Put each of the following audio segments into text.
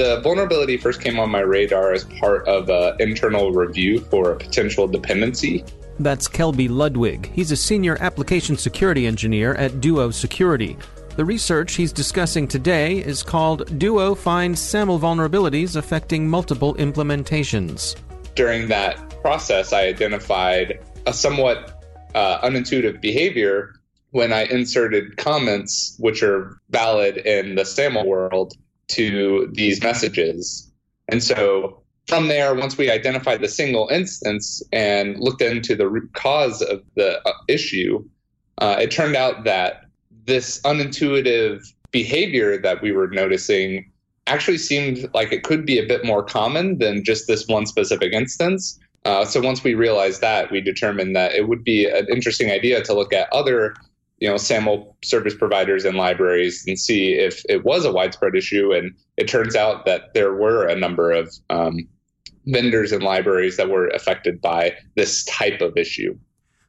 The vulnerability first came on my radar as part of an internal review for a potential dependency. That's Kelby Ludwig. He's a senior application security engineer at Duo Security. The research he's discussing today is called Duo Finds SAML Vulnerabilities Affecting Multiple Implementations. During that process, I identified a somewhat uh, unintuitive behavior when I inserted comments, which are valid in the SAML world, to these messages. And so from there, once we identified the single instance and looked into the root cause of the uh, issue, uh, it turned out that this unintuitive behavior that we were noticing actually seemed like it could be a bit more common than just this one specific instance. Uh, so once we realized that, we determined that it would be an interesting idea to look at other you know SAML service providers and libraries and see if it was a widespread issue. And it turns out that there were a number of um, vendors and libraries that were affected by this type of issue.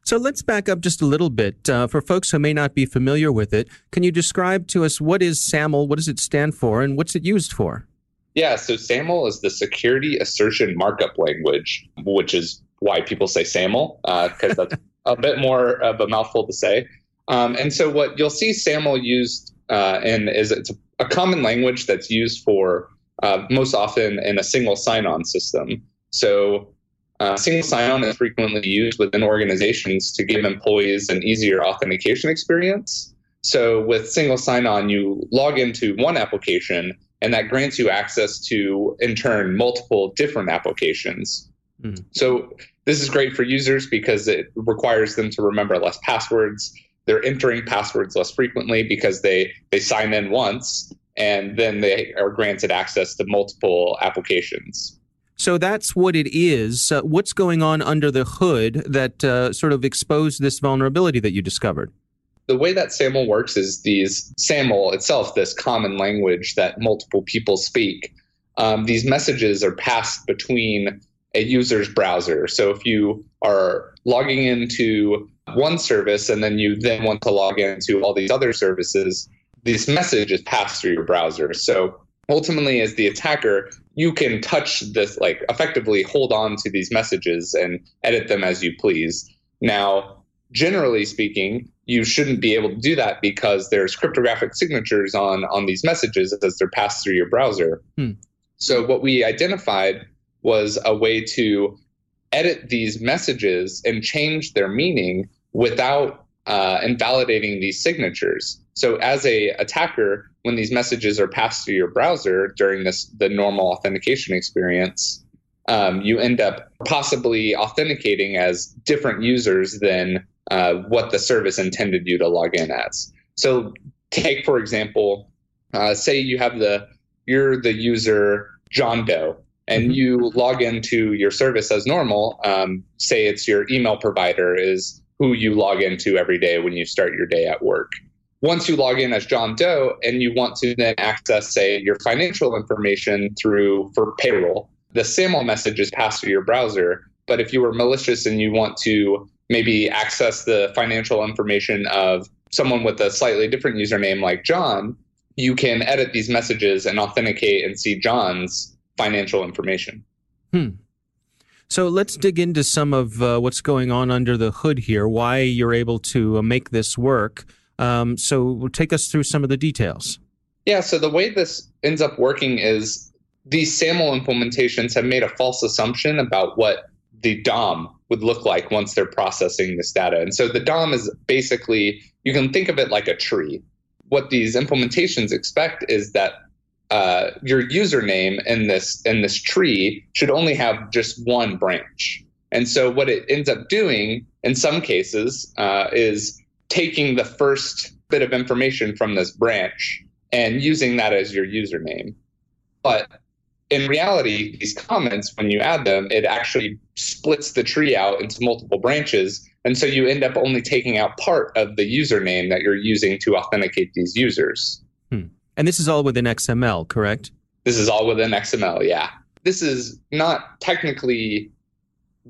So let's back up just a little bit. Uh, for folks who may not be familiar with it, can you describe to us what is SAML, what does it stand for, and what's it used for? Yeah, so SAML is the Security Assertion Markup Language, which is why people say SAML, because uh, that's a bit more of a mouthful to say. Um, and so what you'll see SAML used uh, in is it's a, common language that's used for uh, most often in a single sign-on system. So uh, single sign-on is frequently used within organizations to give employees an easier authentication experience. So with single sign-on, you log into one application and that grants you access to, in turn, multiple different applications. Mm. So this is great for users because it requires them to remember less passwords they're entering passwords less frequently because they they sign in once and then they are granted access to multiple applications. So that's what it is. Uh, what's going on under the hood that uh, sort of exposed this vulnerability that you discovered? The way that SAML works is these SAML itself, this common language that multiple people speak. Um, these messages are passed between a user's browser. So if you are logging into one service and then you then want to log into all these other services, this message is passed through your browser. So ultimately, as the attacker, you can touch this, like effectively hold on to these messages and edit them as you please. Now, generally speaking, you shouldn't be able to do that because there's cryptographic signatures on on these messages as they're passed through your browser. Hmm. So what we identified was a way to edit these messages and change their meaning without uh, invalidating these signatures. So as a attacker, when these messages are passed to your browser during this the normal authentication experience, um, you end up possibly authenticating as different users than uh, what the service intended you to log in as. So take for example, uh, say you have the you're the user John Doe and mm-hmm. you log into your service as normal. Um, say it's your email provider is who you log into every day when you start your day at work. Once you log in as John Doe and you want to then access, say, your financial information through for payroll, the SAML message is passed to your browser. But if you were malicious and you want to maybe access the financial information of someone with a slightly different username like John, you can edit these messages and authenticate and see John's financial information. Hmm. So let's dig into some of uh, what's going on under the hood here, why you're able to uh, make this work. Um, so take us through some of the details. Yeah, so the way this ends up working is these SAML implementations have made a false assumption about what the DOM would look like once they're processing this data. And so the DOM is basically, you can think of it like a tree. What these implementations expect is that uh, your username in this in this tree should only have just one branch. And so what it ends up doing in some cases uh, is taking the first bit of information from this branch and using that as your username. But in reality, these comments, when you add them, it actually splits the tree out into multiple branches. And so you end up only taking out part of the username that you're using to authenticate these users. And this is all within XML, correct? This is all within XML, yeah. This is not technically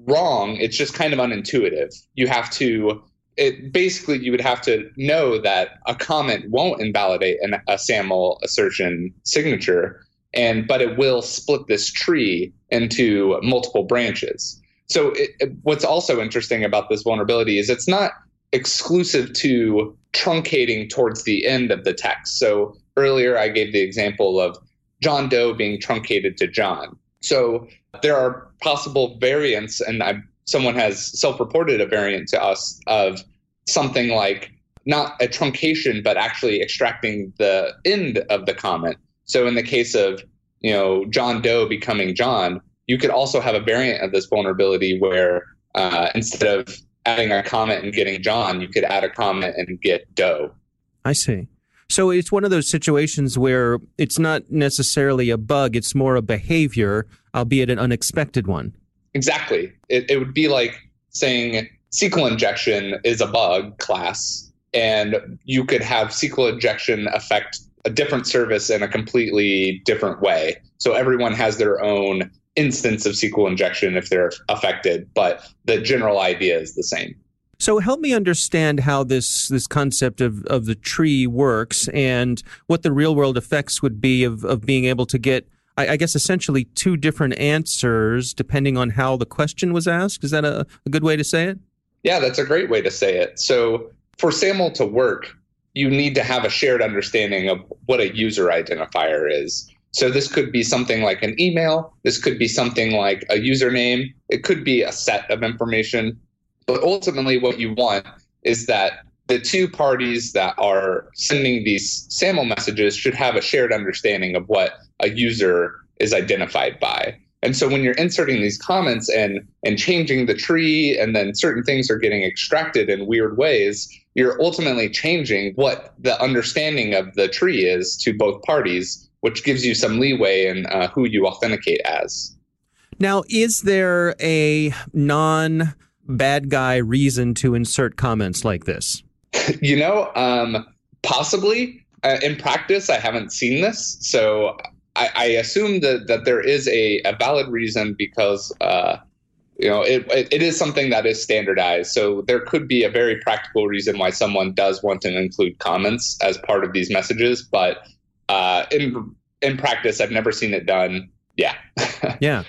wrong, it's just kind of unintuitive. You have to it basically you would have to know that a comment won't invalidate an, a SAML assertion signature and but it will split this tree into multiple branches. So it, it, what's also interesting about this vulnerability is it's not exclusive to truncating towards the end of the text. So earlier I gave the example of John Doe being truncated to John. So there are possible variants, and I, someone has self-reported a variant to us of something like not a truncation, but actually extracting the end of the comment. So in the case of you know John Doe becoming John, you could also have a variant of this vulnerability where uh, instead of adding a comment and getting John, you could add a comment and get Doe. I see. So it's one of those situations where it's not necessarily a bug, it's more a behavior, albeit an unexpected one. Exactly. It, it would be like saying SQL injection is a bug class, and you could have SQL injection affect a different service in a completely different way. So everyone has their own instance of SQL injection if they're affected, but the general idea is the same. So help me understand how this this concept of, of the tree works and what the real world effects would be of, of being able to get I, I guess essentially two different answers depending on how the question was asked. Is that a, a good way to say it? Yeah, that's a great way to say it. So for SAML to work, you need to have a shared understanding of what a user identifier is. So this could be something like an email. This could be something like a username. It could be a set of information. But ultimately, what you want is that the two parties that are sending these SAML messages should have a shared understanding of what a user is identified by. And so when you're inserting these comments and and changing the tree and then certain things are getting extracted in weird ways, you're ultimately changing what the understanding of the tree is to both parties, which gives you some leeway in uh, who you authenticate as. Now, is there a non bad guy reason to insert comments like this? you know, um, possibly. Uh, in practice, I haven't seen this, so I, I assume that that there is a, a valid reason because uh, you know it, it is something that is standardized. So there could be a very practical reason why someone does want to include comments as part of these messages, but uh, in in practice, I've never seen it done. Yeah. yeah.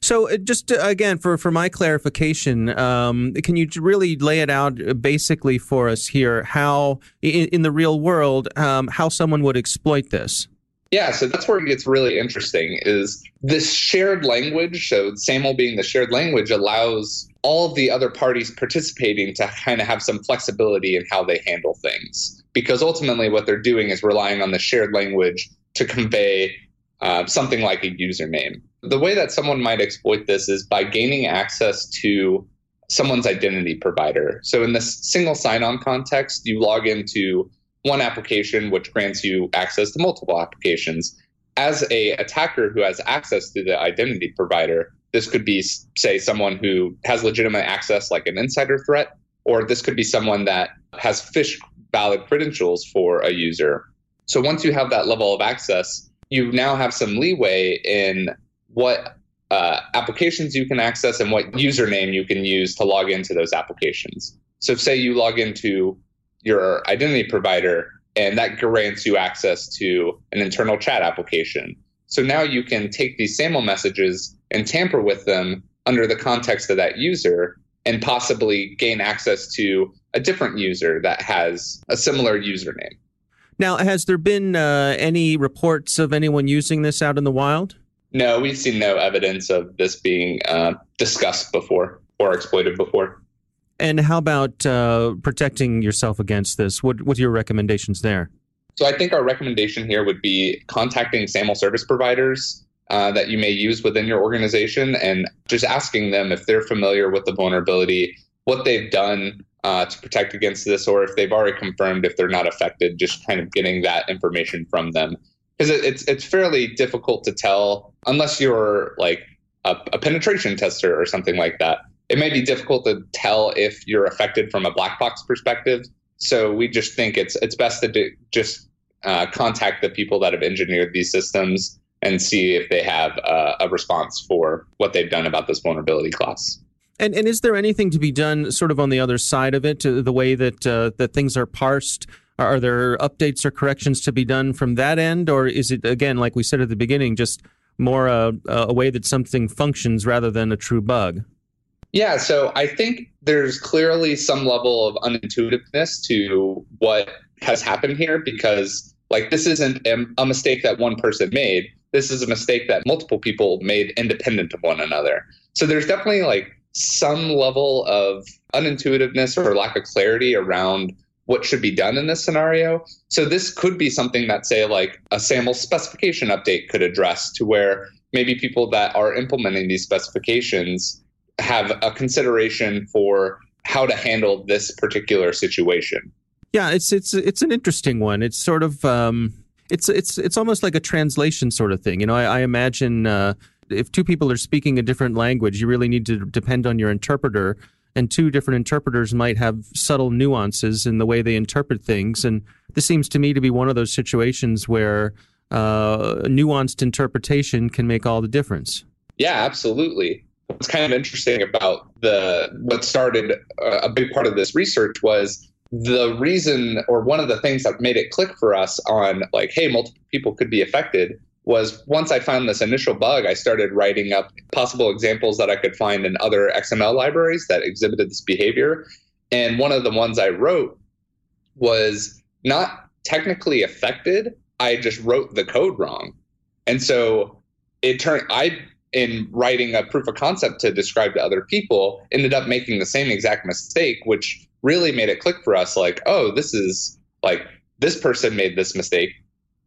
So, uh, just to, again, for, for my clarification, um, can you really lay it out uh, basically for us here how, in, in the real world, um, how someone would exploit this? Yeah, so that's where it gets really interesting is this shared language, so SAML being the shared language allows all the other parties participating to kind of have some flexibility in how they handle things. Because ultimately what they're doing is relying on the shared language to convey uh, something like a username. The way that someone might exploit this is by gaining access to someone's identity provider. So in this single sign-on context, you log into one application which grants you access to multiple applications. As a attacker who has access to the identity provider, this could be say someone who has legitimate access like an insider threat or this could be someone that has phished valid credentials for a user. So once you have that level of access, you now have some leeway in what uh, applications you can access and what username you can use to log into those applications. So, say you log into your identity provider, and that grants you access to an internal chat application. So now you can take these SAML messages and tamper with them under the context of that user and possibly gain access to a different user that has a similar username. Now, has there been uh, any reports of anyone using this out in the wild? No, we've seen no evidence of this being uh, discussed before or exploited before. And how about uh, protecting yourself against this? What what are your recommendations there? So I think our recommendation here would be contacting SAML service providers uh, that you may use within your organization and just asking them if they're familiar with the vulnerability, what they've done uh, to protect against this, or if they've already confirmed if they're not affected, just kind of getting that information from them. Because it, it's it's fairly difficult to tell unless you're like a, a penetration tester or something like that it may be difficult to tell if you're affected from a black box perspective. So we just think it's it's best to do, just uh, contact the people that have engineered these systems and see if they have uh, a response for what they've done about this vulnerability class. And and is there anything to be done, sort of on the other side of it, the way that uh, that things are parsed? Are there updates or corrections to be done from that end, or is it again, like we said at the beginning, just more a, a way that something functions rather than a true bug? Yeah, so I think there's clearly some level of unintuitiveness to what has happened here because, like, this isn't a mistake that one person made. This is a mistake that multiple people made independent of one another. So there's definitely like some level of unintuitiveness or lack of clarity around what should be done in this scenario. So this could be something that, say, like a SAML specification update could address to where maybe people that are implementing these specifications have a consideration for how to handle this particular situation. Yeah, it's it's it's an interesting one. It's sort of um, it's it's it's almost like a translation sort of thing. You know, I, I imagine uh, if two people are speaking a different language, you really need to depend on your interpreter. And two different interpreters might have subtle nuances in the way they interpret things. And this seems to me to be one of those situations where uh, nuanced interpretation can make all the difference. Yeah, absolutely what's kind of interesting about the what started uh, a big part of this research was the reason or one of the things that made it click for us on like hey multiple people could be affected was once i found this initial bug i started writing up possible examples that i could find in other xml libraries that exhibited this behavior. And one of the ones i wrote was not technically affected i just wrote the code wrong. And so it turned i in writing a proof of concept to describe to other people ended up making the same exact mistake which really made it click for us like oh this is like this person made this mistake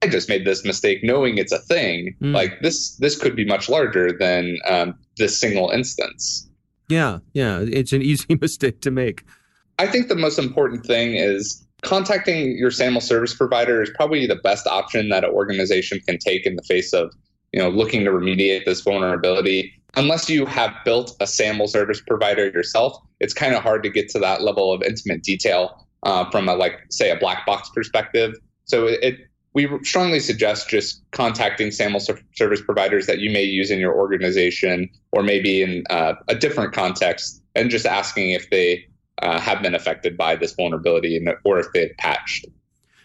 i just made this mistake knowing it's a thing mm. like this this could be much larger than um, this single instance yeah yeah it's an easy mistake to make i think the most important thing is contacting your SAML service provider is probably the best option that an organization can take in the face of you know, looking to remediate this vulnerability. Unless you have built a SAML service provider yourself, it's kind of hard to get to that level of intimate detail uh, from a like say a black box perspective. So it, it we strongly suggest just contacting SAML service providers that you may use in your organization or maybe in uh, a different context and just asking if they uh, have been affected by this vulnerability and, or if they've patched.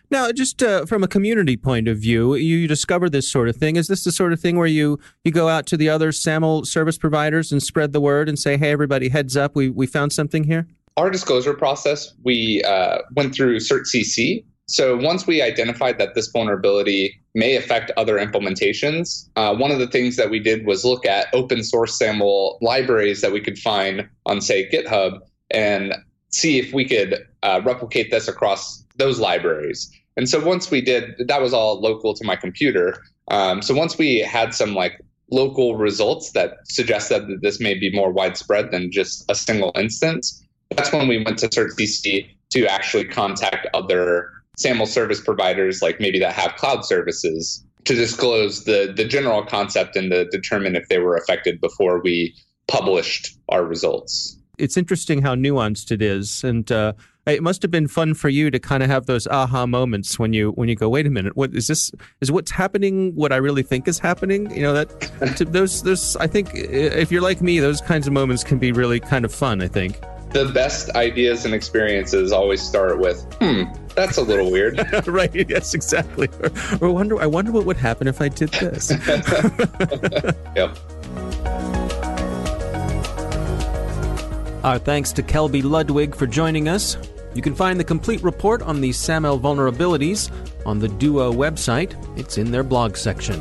Now, just uh, from a community point of view, you, you discover this sort of thing. Is this the sort of thing where you, you go out to the other SAML service providers and spread the word and say, hey, everybody, heads up, we, we found something here? Our disclosure process, we uh, went through CertCC, So once we identified that this vulnerability may affect other implementations, uh, one of the things that we did was look at open source SAML libraries that we could find on, say, GitHub and see if we could uh, replicate this across those libraries. And so once we did, that was all local to my computer. Um, so once we had some like local results that suggested that this may be more widespread than just a single instance, that's when we went to CertCC to actually contact other SAML service providers, like maybe that have cloud services, to disclose the the general concept and to determine if they were affected before we published our results. It's interesting how nuanced it is, and uh, it must have been fun for you to kind of have those aha moments when you when you go, wait a minute, what is this? Is what's happening what I really think is happening? You know that those those I think if you're like me, those kinds of moments can be really kind of fun. I think the best ideas and experiences always start with, hmm, that's a little weird. right. Yes, exactly. Or, or, wonder, I wonder what would happen if I did this. yep. Our thanks to Kelby Ludwig for joining us. You can find the complete report on the SAML vulnerabilities on the Duo website. It's in their blog section.